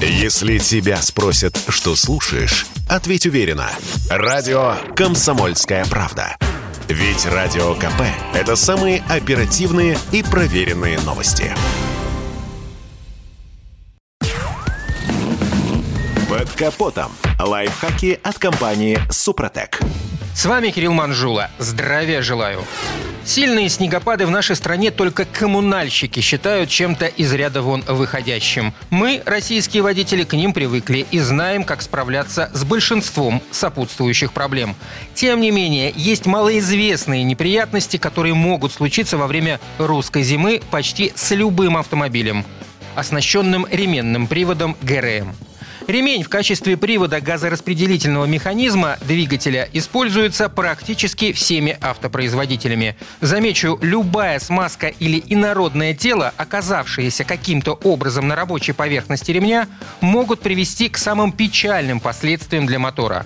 Если тебя спросят, что слушаешь, ответь уверенно. Радио «Комсомольская правда». Ведь Радио КП – это самые оперативные и проверенные новости. Под капотом. Лайфхаки от компании «Супротек». С вами Кирилл Манжула. Здравия желаю. Сильные снегопады в нашей стране только коммунальщики считают чем-то из ряда вон выходящим. Мы, российские водители, к ним привыкли и знаем, как справляться с большинством сопутствующих проблем. Тем не менее, есть малоизвестные неприятности, которые могут случиться во время русской зимы почти с любым автомобилем, оснащенным ременным приводом ГРМ. Ремень в качестве привода газораспределительного механизма двигателя используется практически всеми автопроизводителями. Замечу, любая смазка или инородное тело, оказавшееся каким-то образом на рабочей поверхности ремня, могут привести к самым печальным последствиям для мотора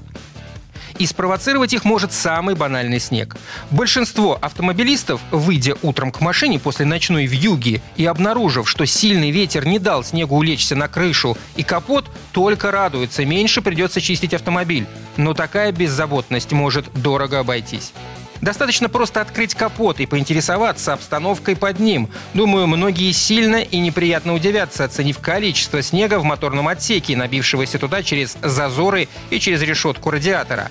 и спровоцировать их может самый банальный снег. Большинство автомобилистов, выйдя утром к машине после ночной вьюги и обнаружив, что сильный ветер не дал снегу улечься на крышу и капот, только радуются, меньше придется чистить автомобиль. Но такая беззаботность может дорого обойтись. Достаточно просто открыть капот и поинтересоваться обстановкой под ним. Думаю, многие сильно и неприятно удивятся, оценив количество снега в моторном отсеке, набившегося туда через зазоры и через решетку радиатора.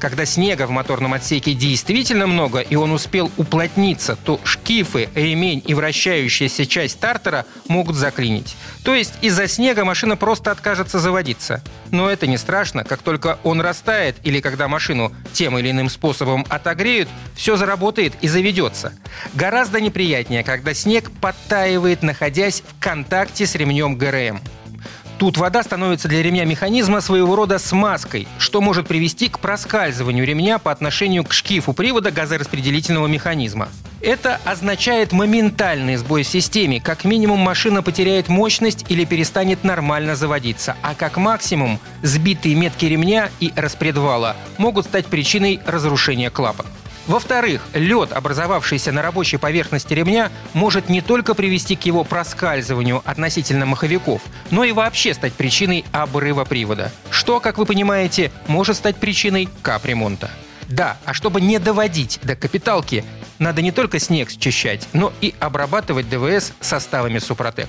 Когда снега в моторном отсеке действительно много, и он успел уплотниться, то шкифы, ремень и вращающаяся часть стартера могут заклинить. То есть из-за снега машина просто откажется заводиться. Но это не страшно, как только он растает или когда машину тем или иным способом отогреют, все заработает и заведется. Гораздо неприятнее, когда снег подтаивает, находясь в контакте с ремнем ГРМ. Тут вода становится для ремня механизма своего рода смазкой, что может привести к проскальзыванию ремня по отношению к шкифу привода газораспределительного механизма. Это означает моментальный сбой в системе. Как минимум машина потеряет мощность или перестанет нормально заводиться, а как максимум сбитые метки ремня и распредвала могут стать причиной разрушения клапана. Во-вторых, лед, образовавшийся на рабочей поверхности ремня, может не только привести к его проскальзыванию относительно маховиков, но и вообще стать причиной обрыва привода, что, как вы понимаете, может стать причиной капремонта. Да, а чтобы не доводить до капиталки, надо не только снег счищать, но и обрабатывать ДВС составами Супротек.